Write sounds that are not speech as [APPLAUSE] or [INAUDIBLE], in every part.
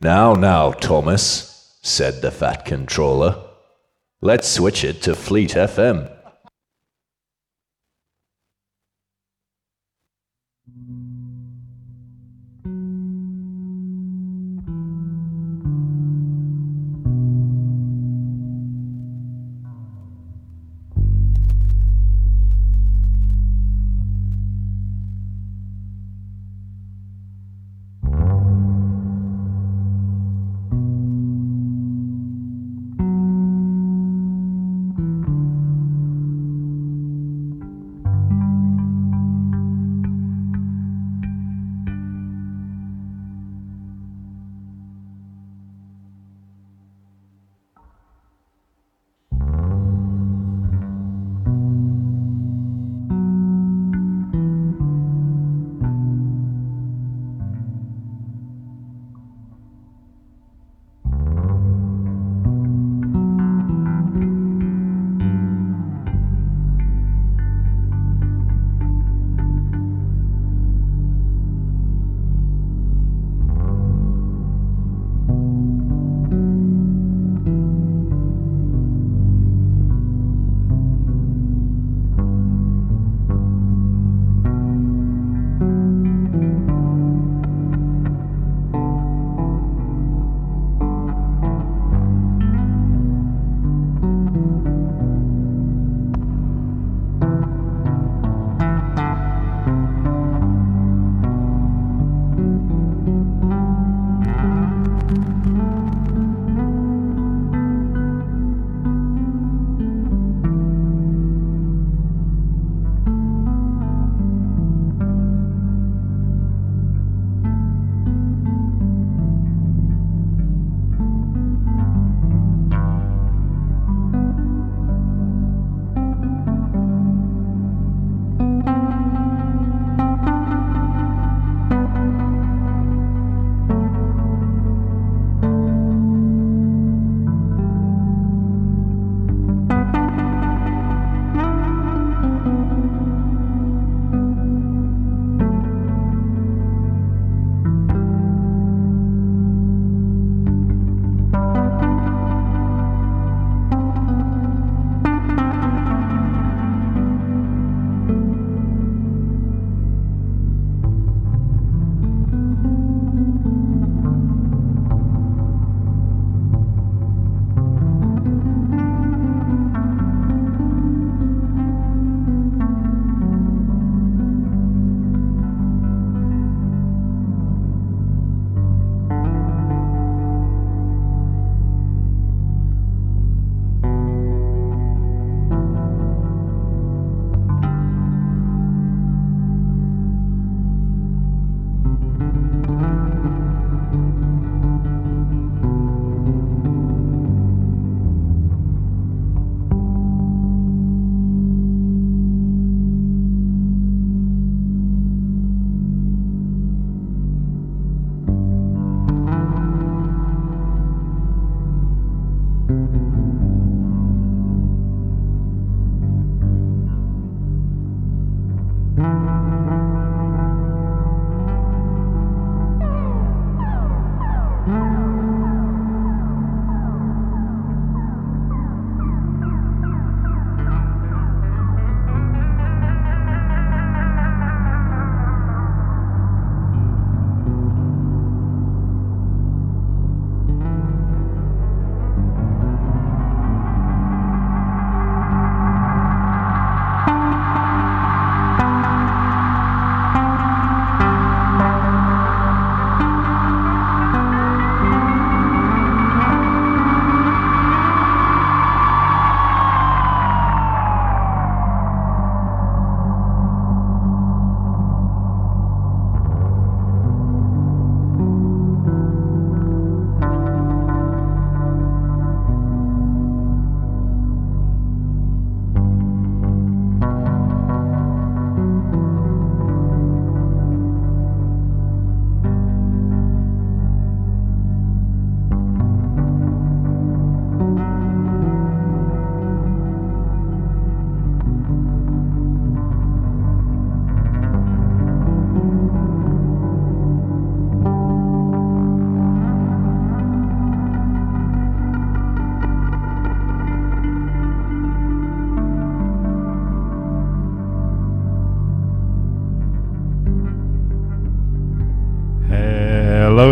Now, now, Thomas, said the fat controller. Let's switch it to Fleet FM.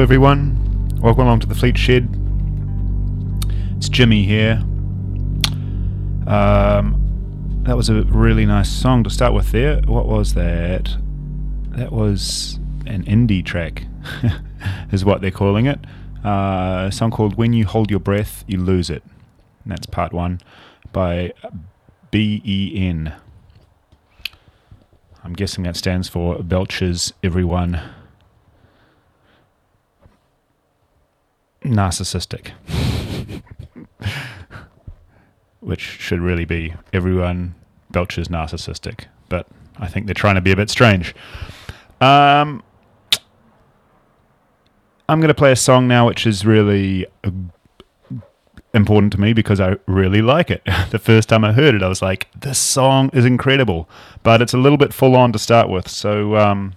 Everyone. Welcome along to the Fleet Shed. It's Jimmy here. Um, that was a really nice song to start with there. What was that? That was an indie track, [LAUGHS] is what they're calling it. Uh, a song called When You Hold Your Breath, You Lose It. And that's part one by BEN. I'm guessing that stands for Belcher's Everyone Narcissistic. Which should really be Everyone belches Narcissistic. But I think they're trying to be a bit strange. Um, I'm going to play a song now which is really uh, important to me because I really like it. [LAUGHS] the first time I heard it, I was like, this song is incredible, but it's a little bit full on to start with. So, um,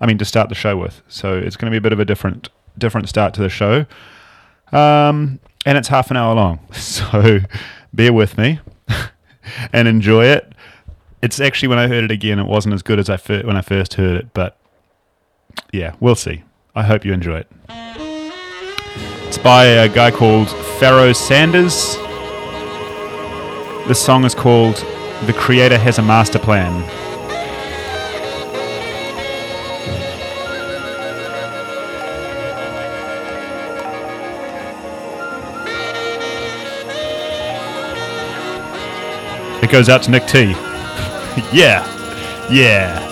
I mean, to start the show with. So it's going to be a bit of a different different start to the show. Um, and it's half an hour long, [LAUGHS] so bear with me [LAUGHS] and enjoy it. It's actually when I heard it again, it wasn't as good as I fir- when I first heard it, but yeah, we'll see. I hope you enjoy it. It's by a guy called Pharoah Sanders. This song is called The Creator Has a Master Plan. Goes out to Nick T. [LAUGHS] yeah. Yeah.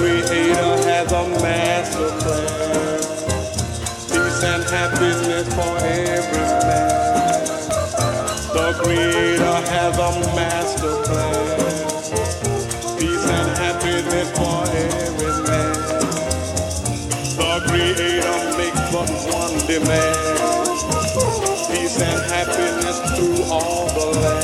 Creator has a master plan. Peace and happiness for every man. The Creator has a master plan. Peace and happiness for every man. The Creator makes but one demand. Peace and happiness through all the land.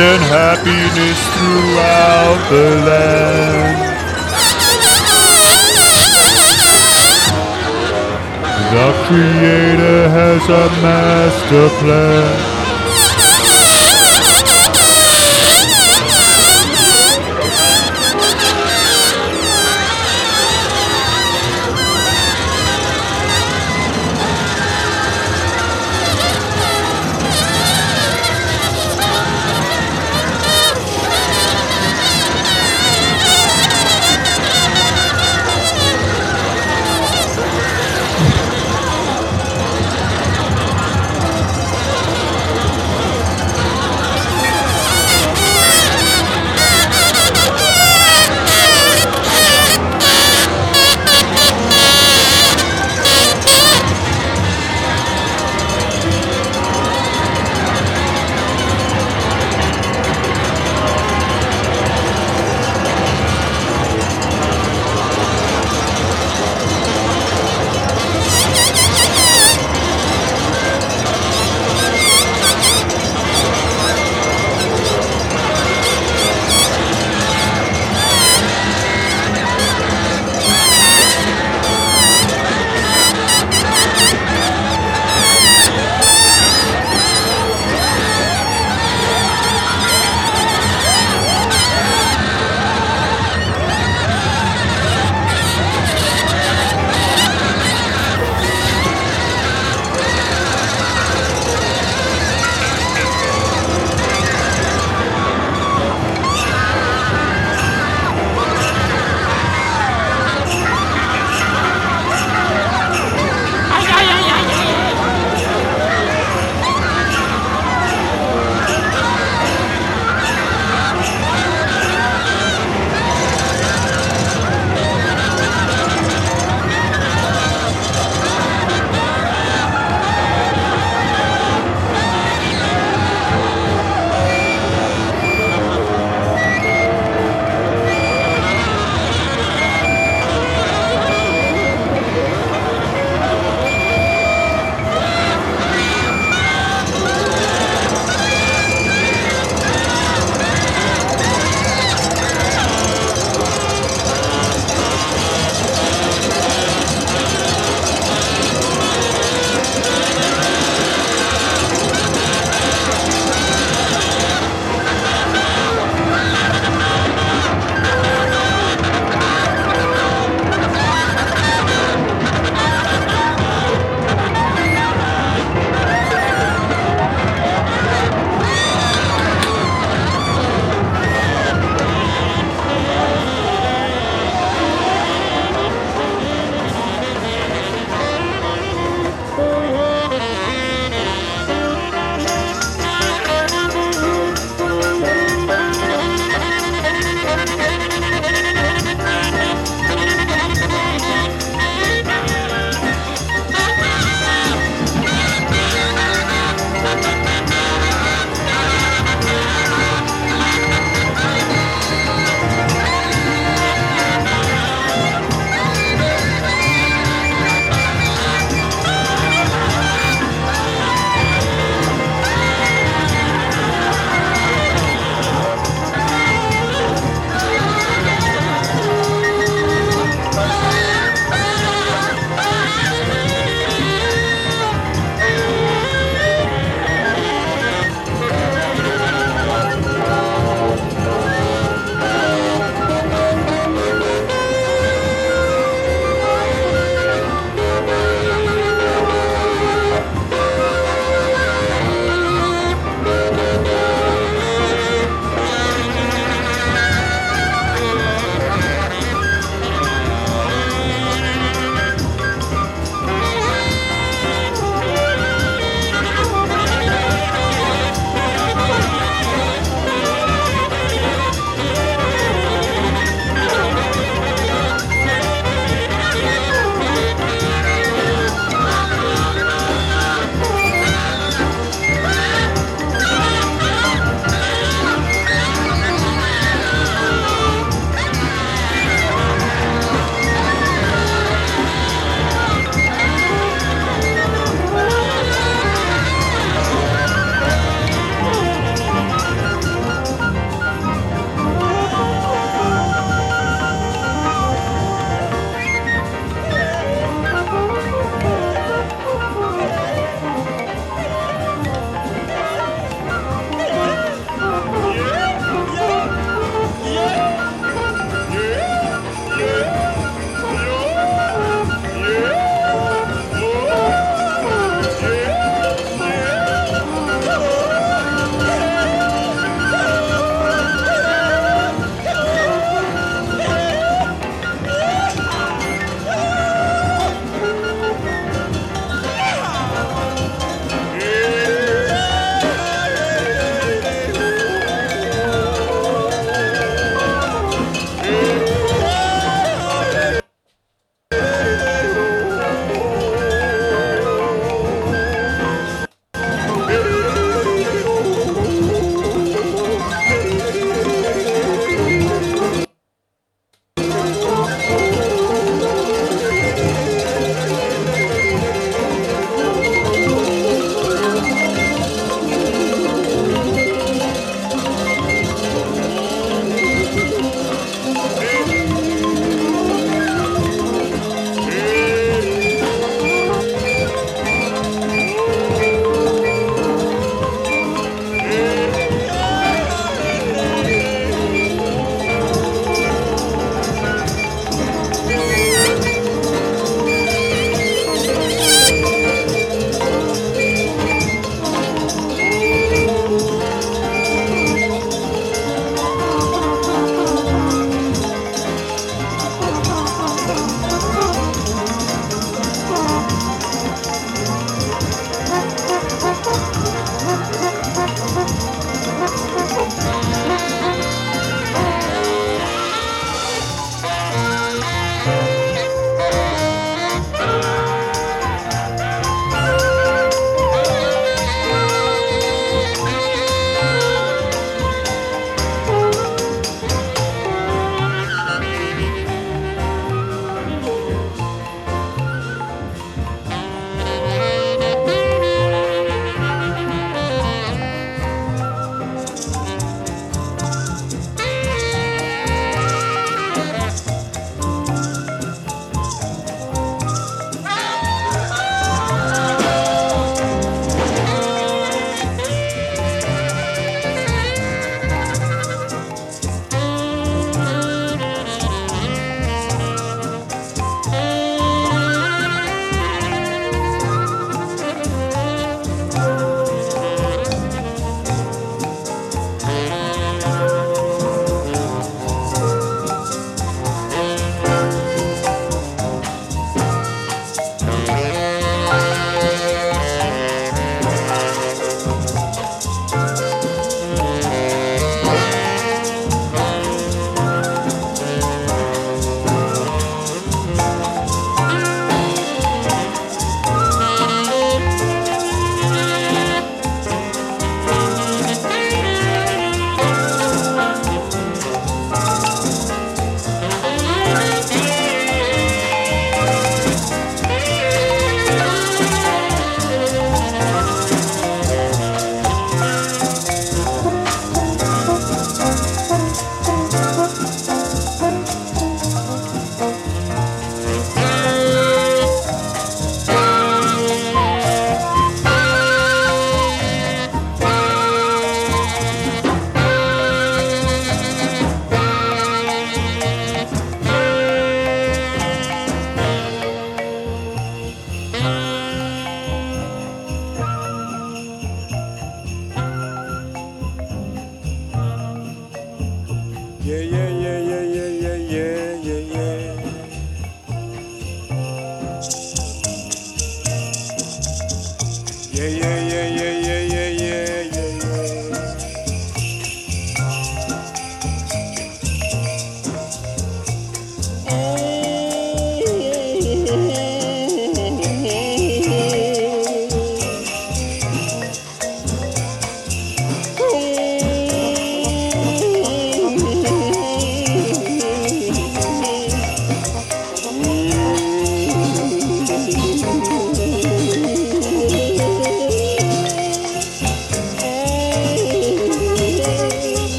And happiness throughout the land. The Creator has a master plan.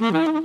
Mm-hmm.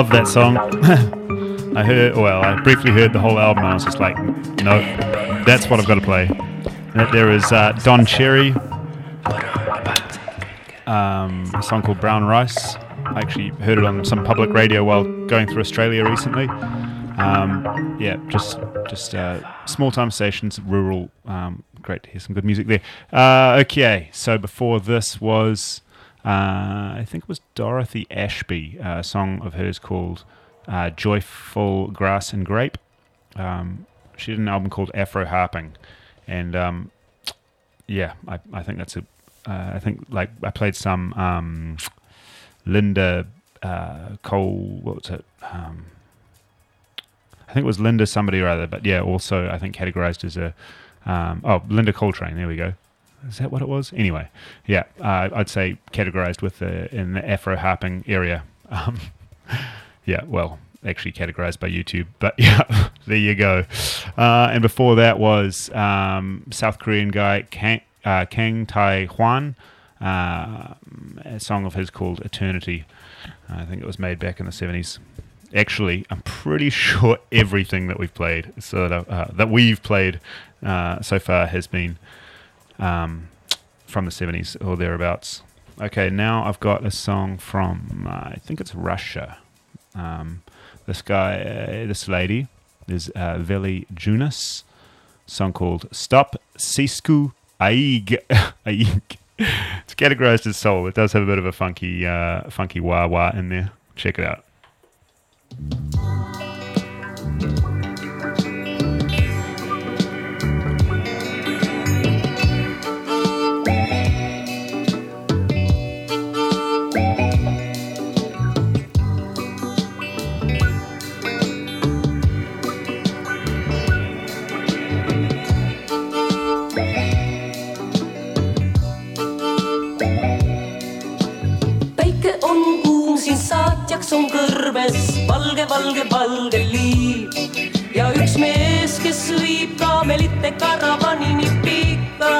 Love that song. [LAUGHS] I heard, well, I briefly heard the whole album and I was just like, no, that's what I've got to play. And there is uh, Don Cherry, um, a song called Brown Rice. I actually heard it on some public radio while going through Australia recently. Um, yeah, just just uh, small time stations, rural. Um, great to hear some good music there. Uh, okay, so before this was, uh, I think it was Dorothy Ashby, a song of hers called uh, "Joyful Grass and Grape." Um, she did an album called Afro Harping, and um, yeah, I, I think that's a. Uh, I think like I played some um, Linda uh, Cole. What was it? Um, I think it was Linda somebody or other, but yeah, also I think categorized as a um, oh Linda Coltrane. There we go. Is that what it was? Anyway, yeah, uh, I'd say categorized with the in the Afro harping area. [LAUGHS] Um, yeah, well, actually categorized by YouTube, but [LAUGHS] yeah, there you go. Uh, and before that was um, South Korean guy Kang, uh, Kang Tai Hwan, uh, a song of his called Eternity. I think it was made back in the 70s actually, I'm pretty [LAUGHS] sure everything that we've played, so that, uh, that we've played uh, so far, has been um, from the 70s or thereabouts. Okay, now I've got a song from uh, I think it's Russia. Um, this guy, uh, this lady, is uh, Velly Joonas. Song called "Stop Sisku Aig." [LAUGHS] Aig. It's categorized as soul. It does have a bit of a funky, uh, funky wah wah in there. Check it out. Kaamelite karavanini pikka.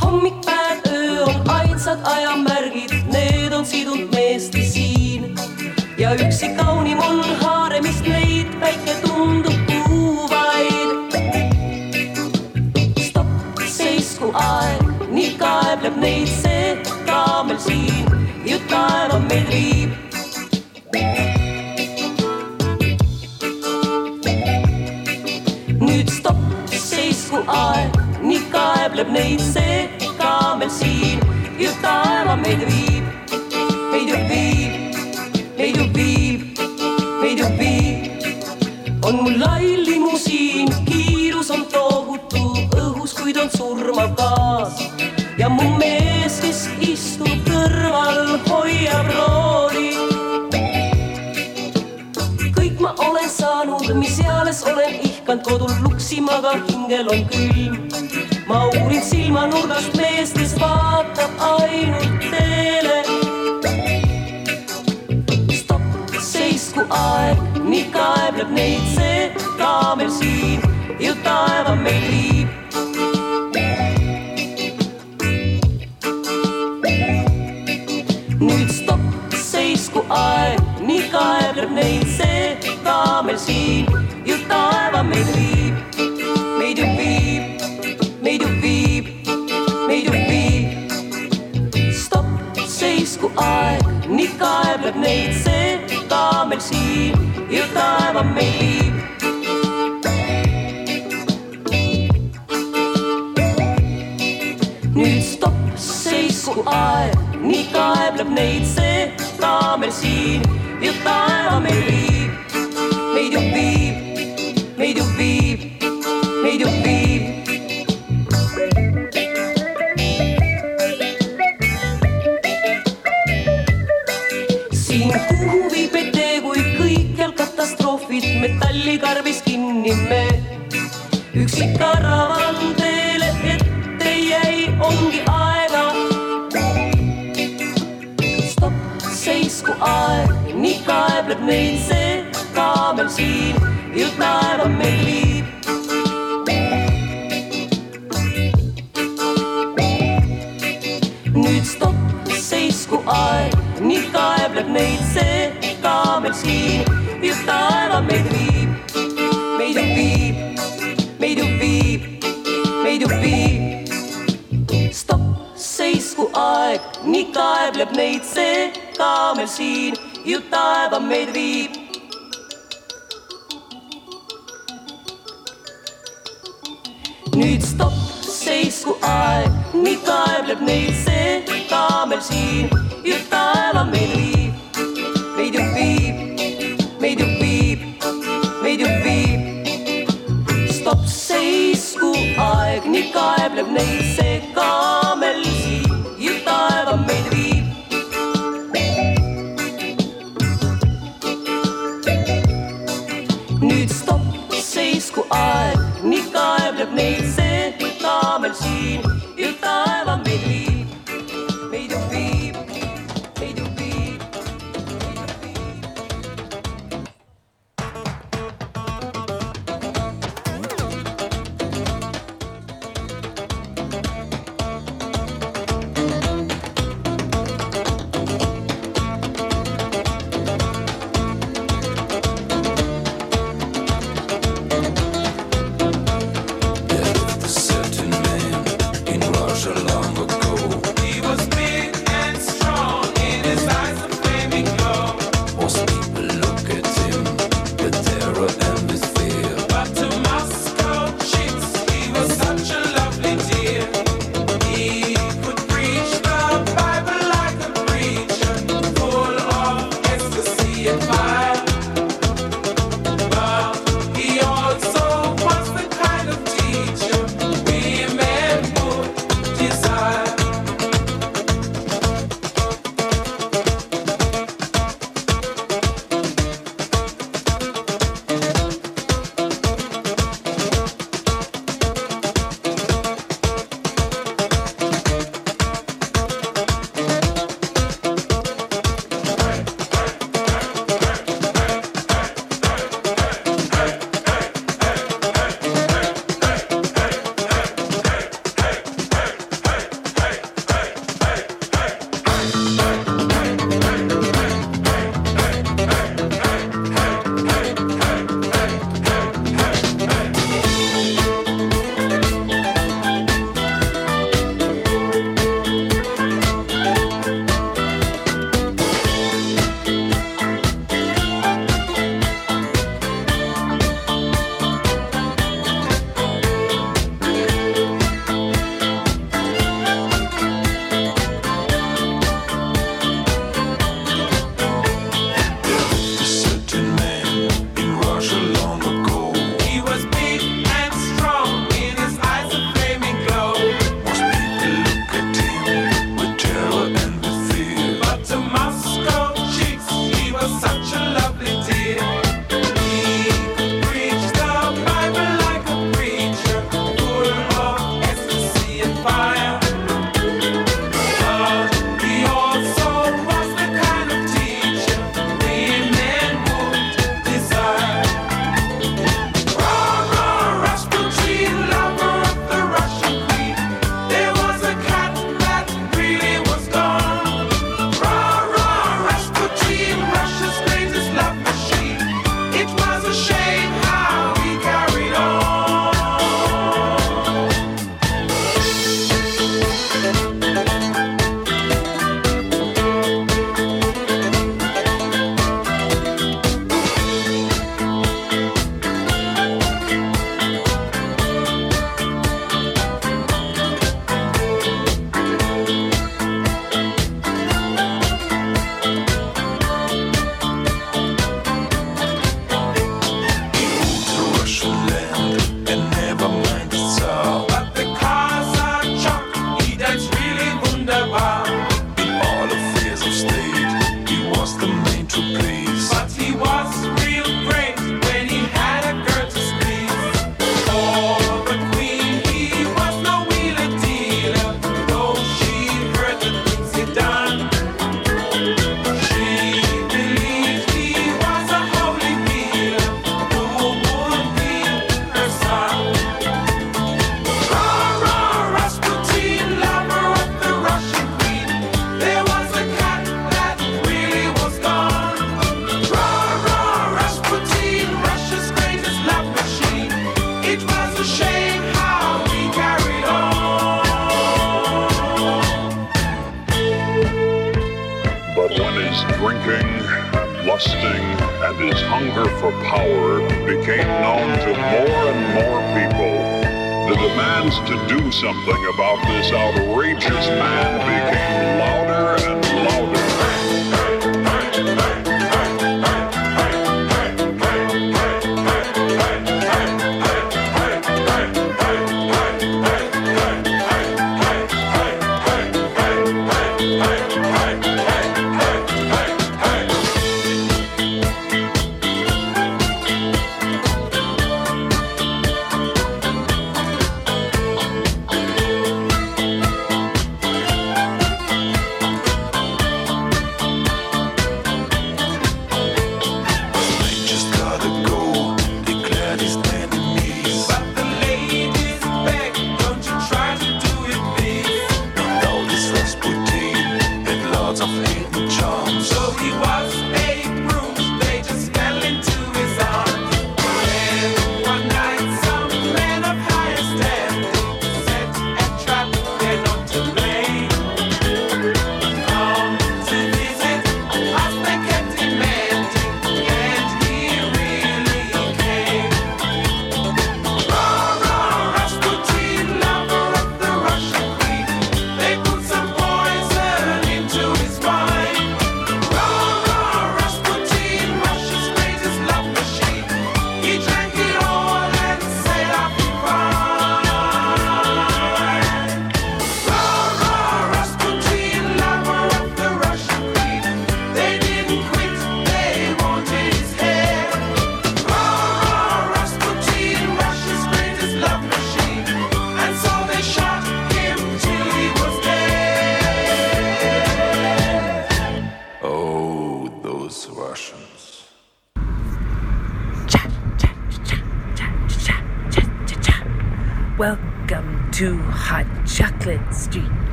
hommik, päev, öö on ainsad ajamärgid, need on sidunud meesti siin ja üksi kaunim on haaremist neid, päike tundub kuuvaid. stopp, seisku aeg, nii kaebleb neid see kaamel siin ju taeva meid viib. aeg, nii kaebleb neid see kaamel siin ju taeva meid viib, meid ju viib, meid ju viib, meid ju viib on mul lai limusiin, kiirus on tohutu õhus, kuid on surmav gaas ja mu mees, kes istub kõrval, hoiab rooli. kõik ma olen saanud, mis eales olen ihkanud kodul luksima, aga hingel on külm. ma uurin silmanurgast meest, kes vaatab ainult teele stopp, seisku aeg, nii kaebleb neid see kaamel siin ju taeva meid viib. nüüd stopp, seisku aeg, nii kaebleb neid see kaamel siin ju taeva meid viib. nüüd stopp, seisku aeg, nii kaebleb neid see kaamel siin ju taeva meid viib, meid ju viib, siin ju taeva meid viib. nüüd stopp, seisku aeg, nii kaebleb ble neid see ka meil siin ju taeva meid viib, meid ju viib, meid ju viib, meid ju viib. stopp, seisku aeg, nii kaebleb neid see ka meil siin ju taeva meid viib. Seisku aeg, nii kaebleb neid see ka meil siin ju taeva meid viib, meid ju viib, meid ju viib, meid ju viib. stopp, seisku aeg, nii kaebleb neid see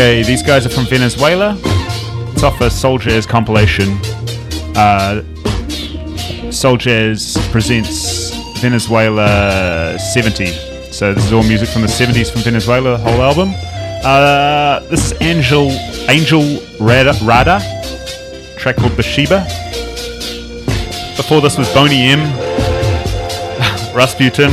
Okay, these guys are from Venezuela. It's off a Jazz compilation. Uh, Jazz presents Venezuela 70. So this is all music from the 70s from Venezuela, the whole album. Uh, this is Angel Angel Rada, Rada, track called Bathsheba. Before this was Boney M, [LAUGHS] Rasputin,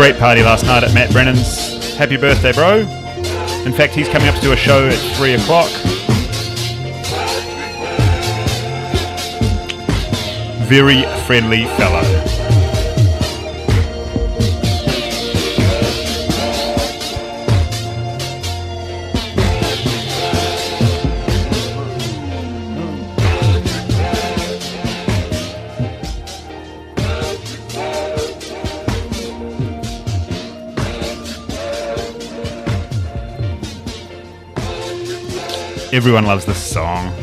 Great party last night at Matt Brennan's. Happy birthday, bro. In fact, he's coming up to do a show at 3 o'clock. Very friendly fellow. Everyone loves this song.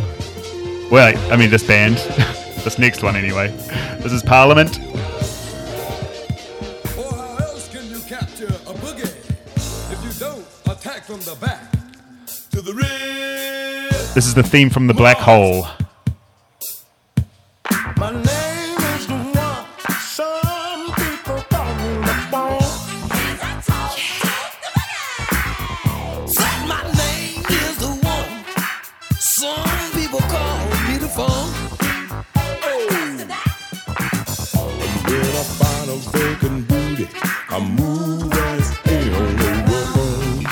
Well, I mean, this band. [LAUGHS] this next one, anyway. This is Parliament. Or how else can you capture a boogie if you don't attack from the back to the rear? This is the theme from The Black Hole. Find vacant booty, I move as ain't on the road.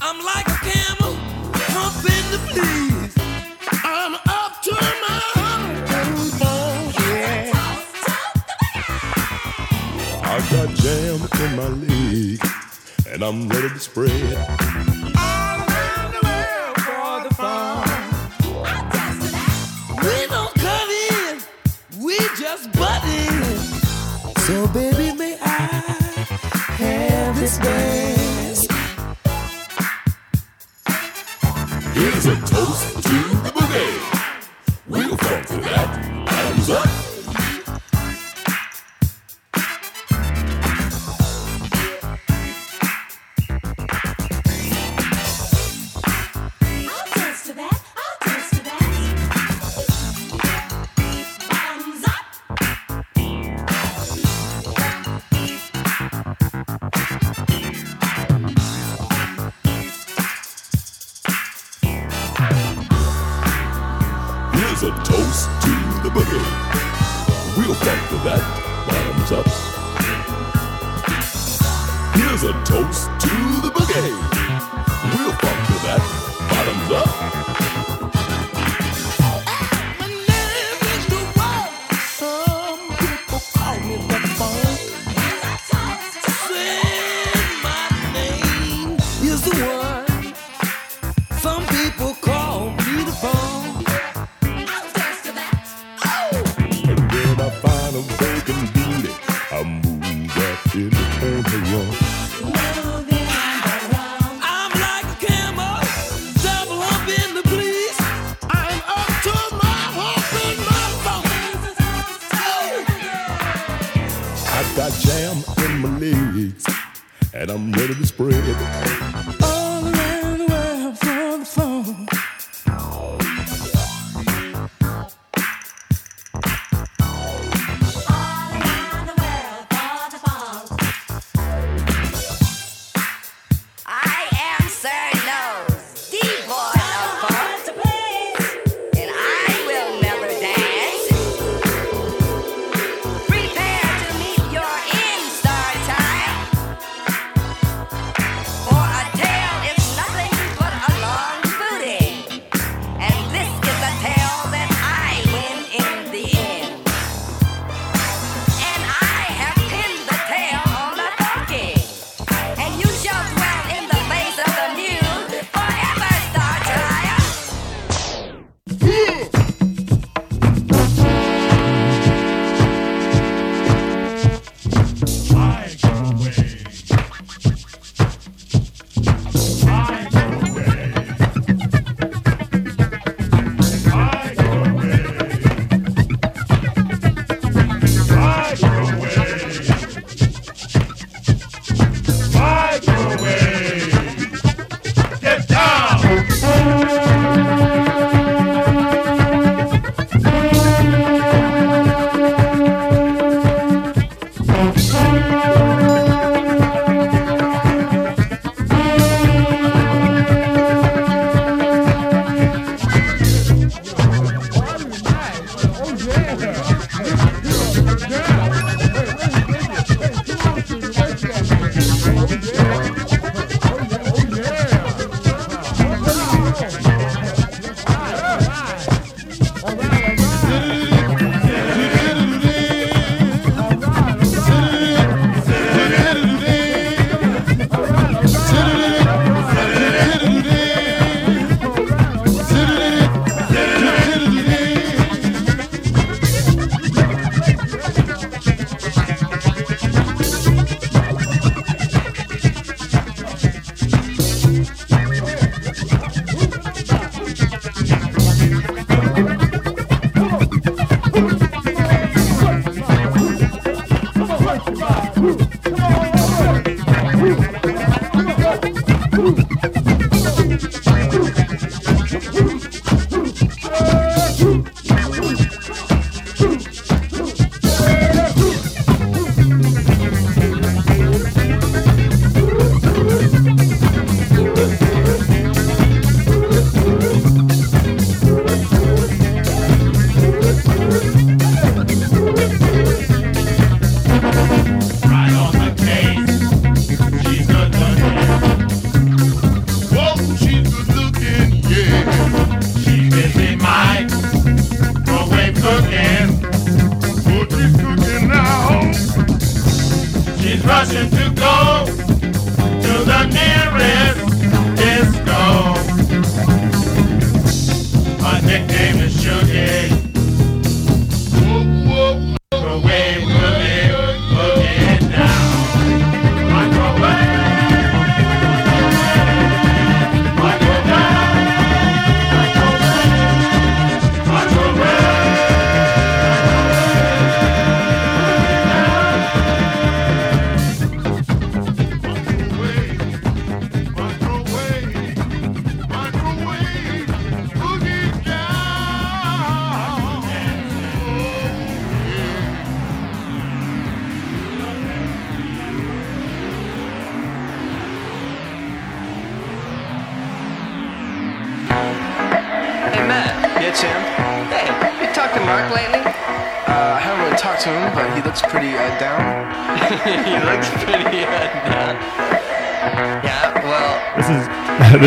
I'm like a camel, the fleas. I'm up to my yeah. I got jam in my leg, and I'm ready to spread.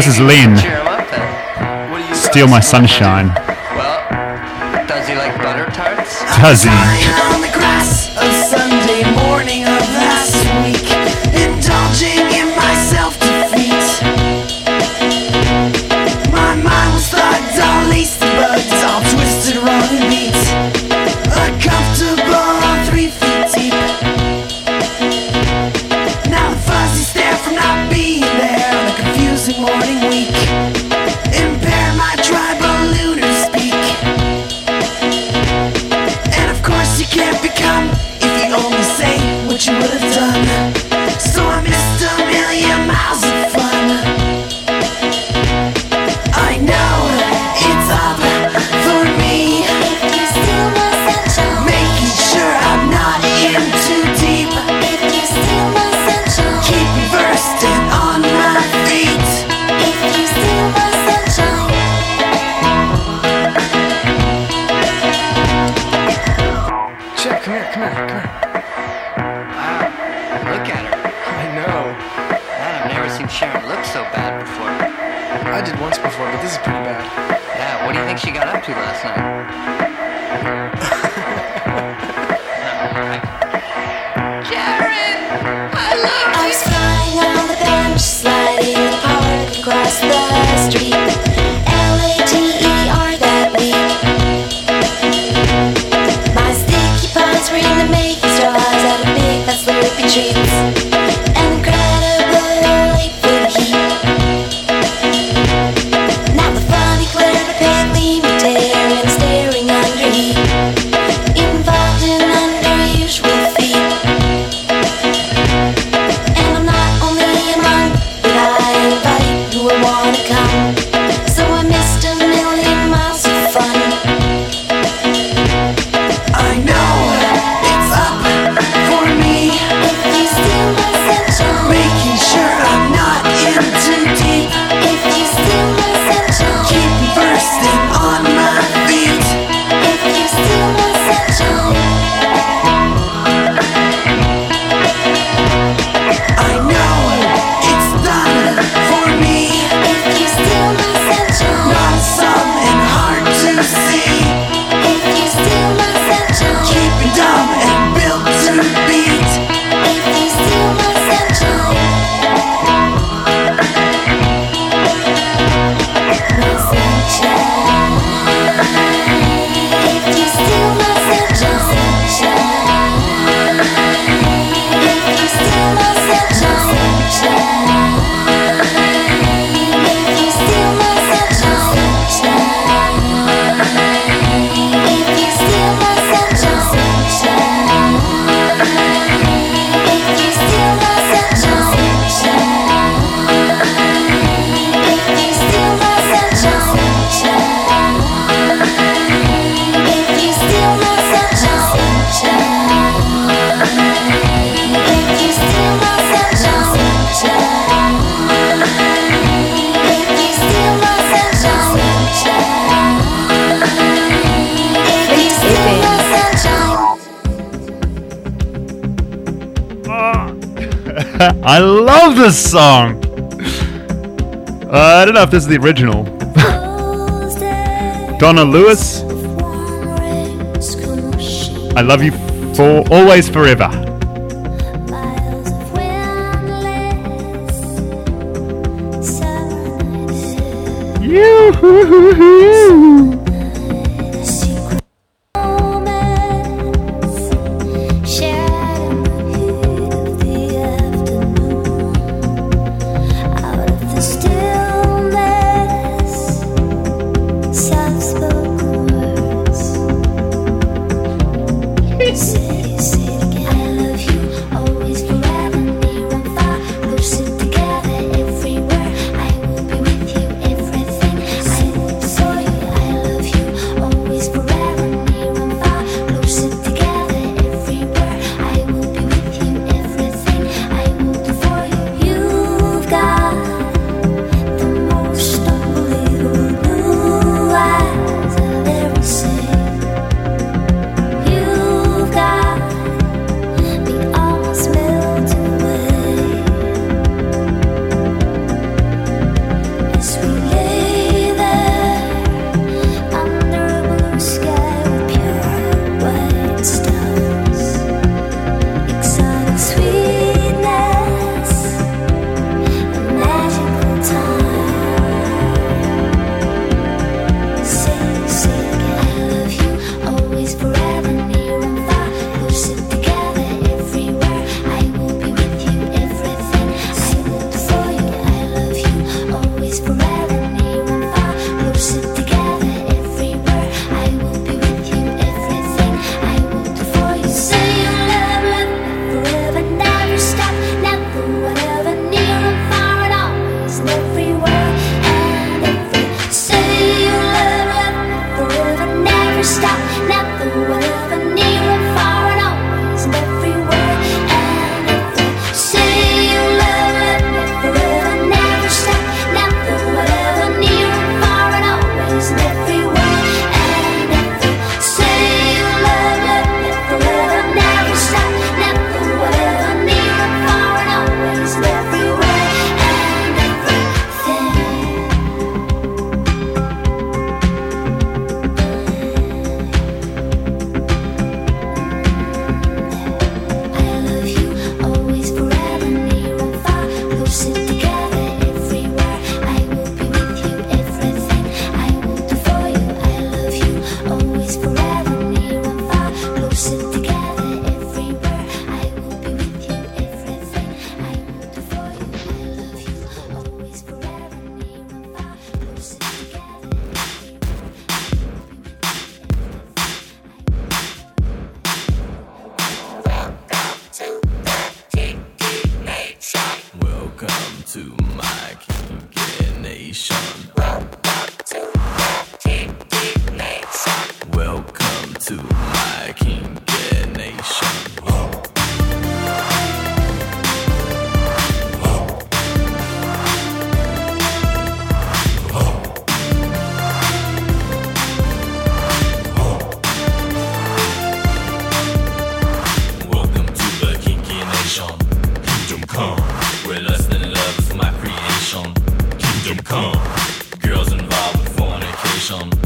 This is Len. Steal my sunshine. Well, does he like butter tarts? Does he? this song? Uh, I don't know if this is the original. [LAUGHS] Donna Lewis. I love you for always forever. yoo girls involved in fornication.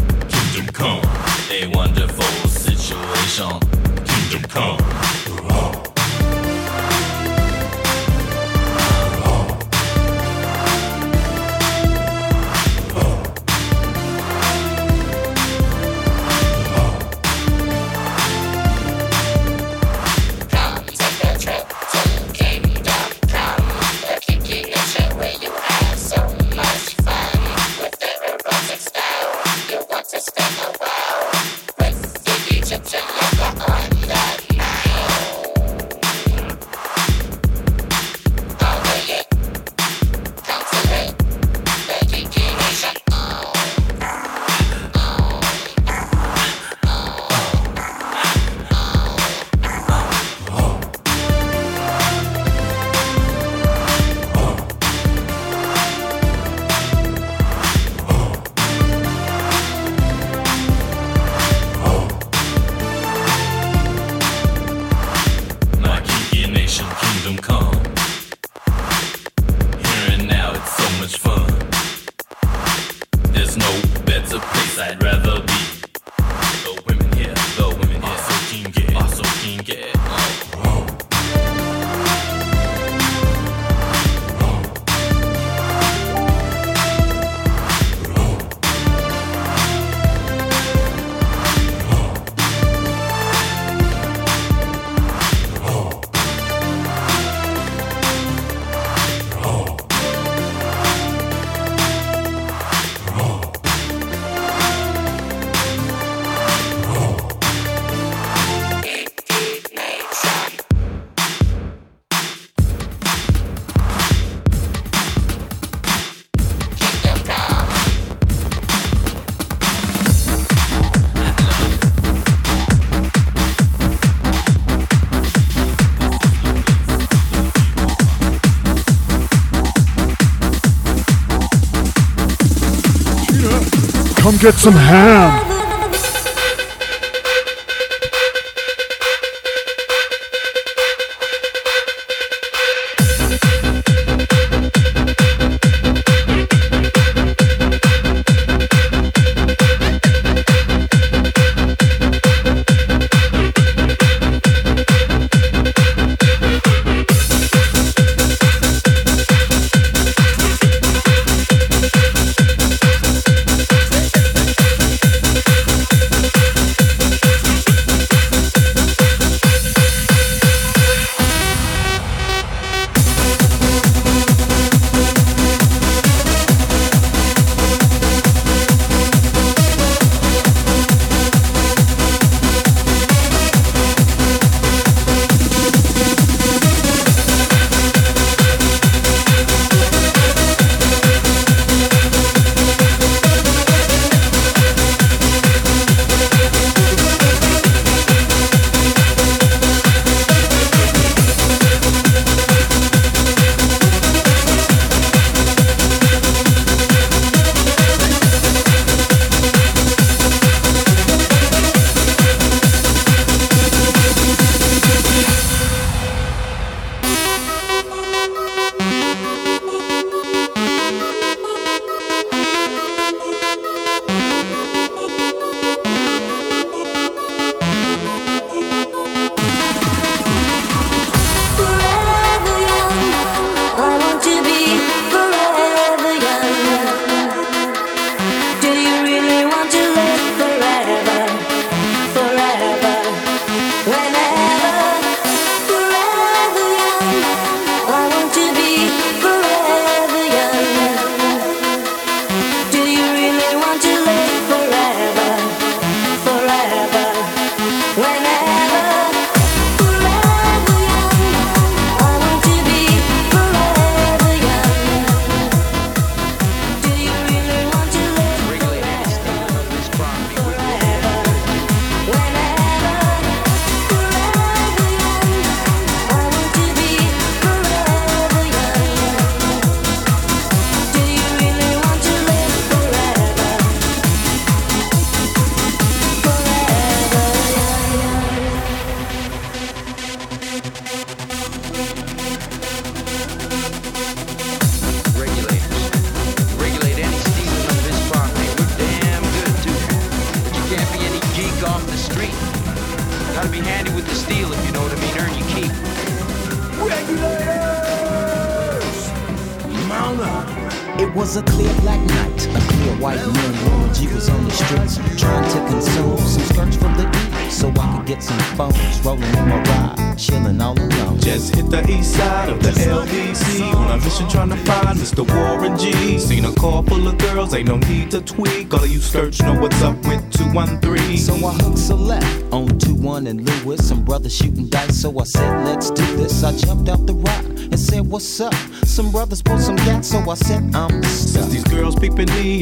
Get some ham.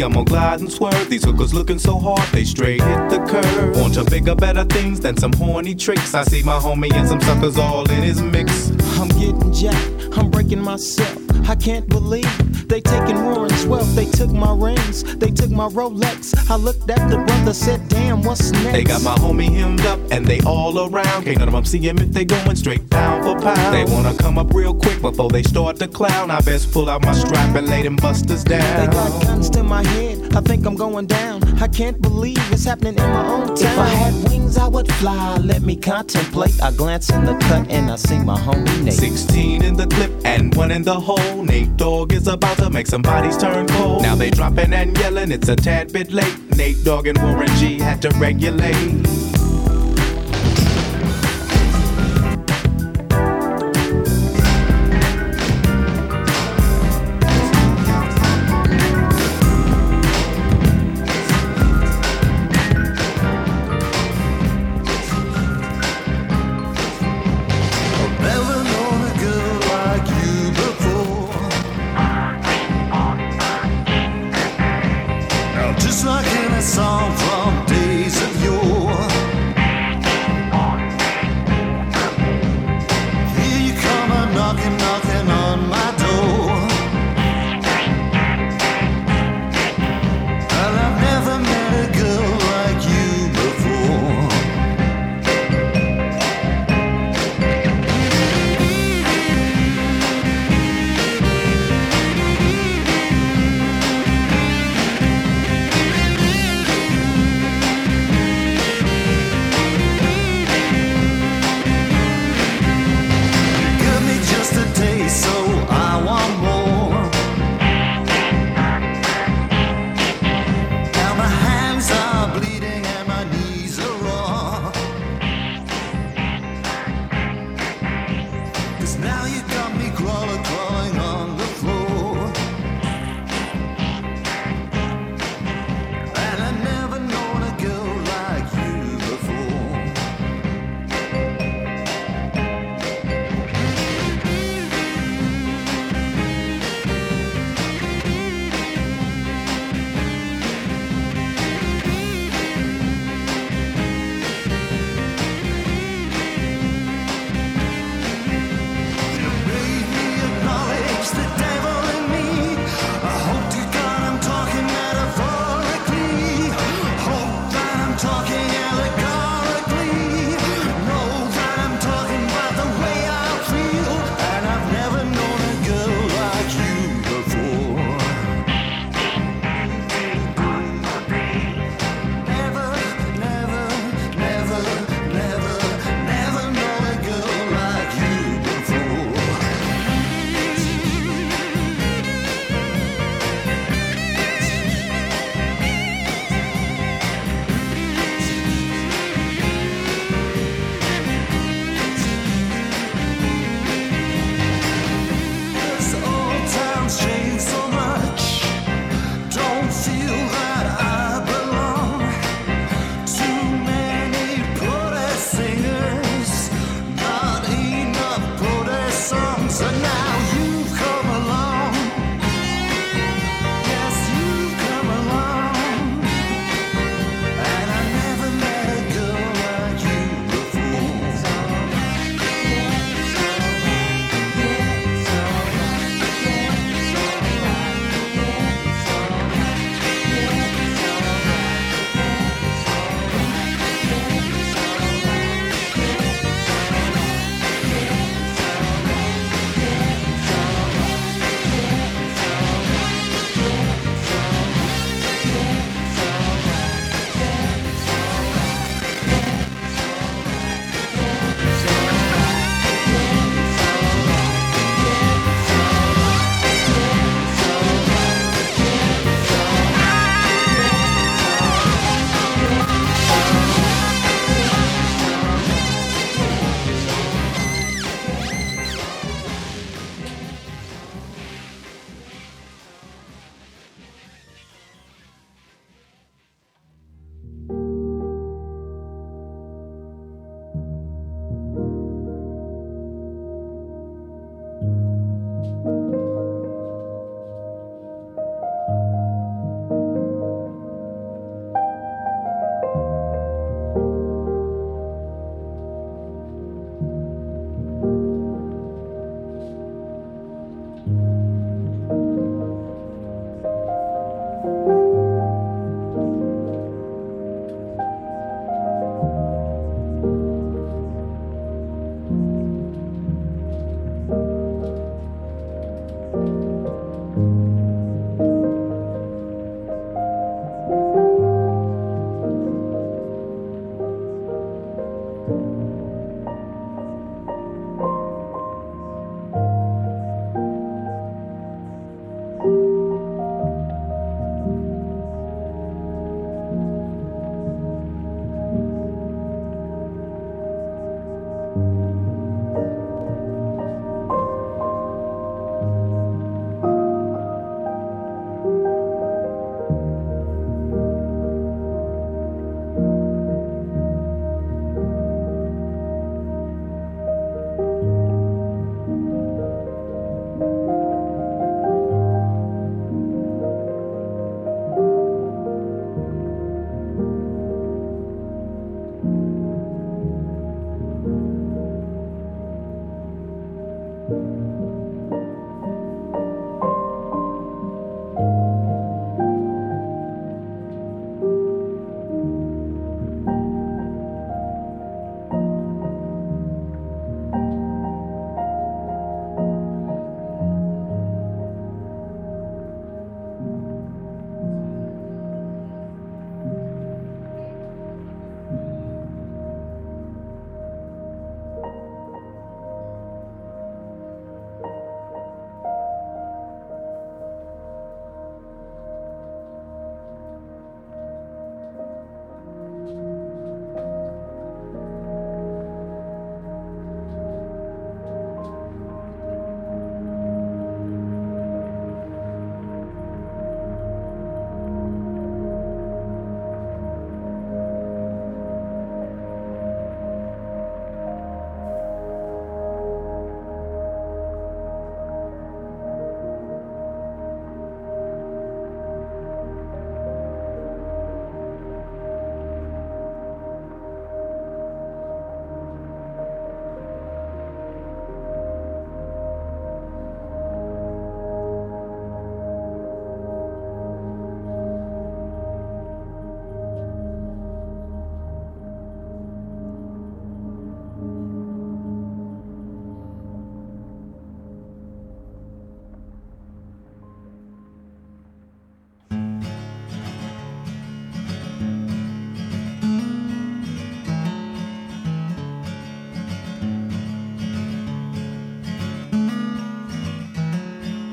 I'm gonna glide and swerve. These hookers looking so hard, they straight hit the curve. Want to bigger, better things than some horny tricks. I see my homie and some suckers all in his mix. I'm getting jacked, I'm breaking myself. I can't believe they taking Warren's wealth. They took my rings, they took my Rolex. I looked at the brother, said, damn, what's next? They got my homie hemmed up and they all around. Can't none of them see him if they going straight for pound. They wanna come up real quick before they start to clown. I best pull out my strap and lay them busters down. They got guns to my head, I think I'm going down. I can't believe it's happening in my own town. If I had wings, I would fly. Let me contemplate. I glance in the cut and I see my homie Nate. 16 in the clip and one in the hole. Nate Dogg is about to make some bodies turn cold. Now they dropping and yelling, it's a tad bit late. Nate Dogg and Warren G had to regulate.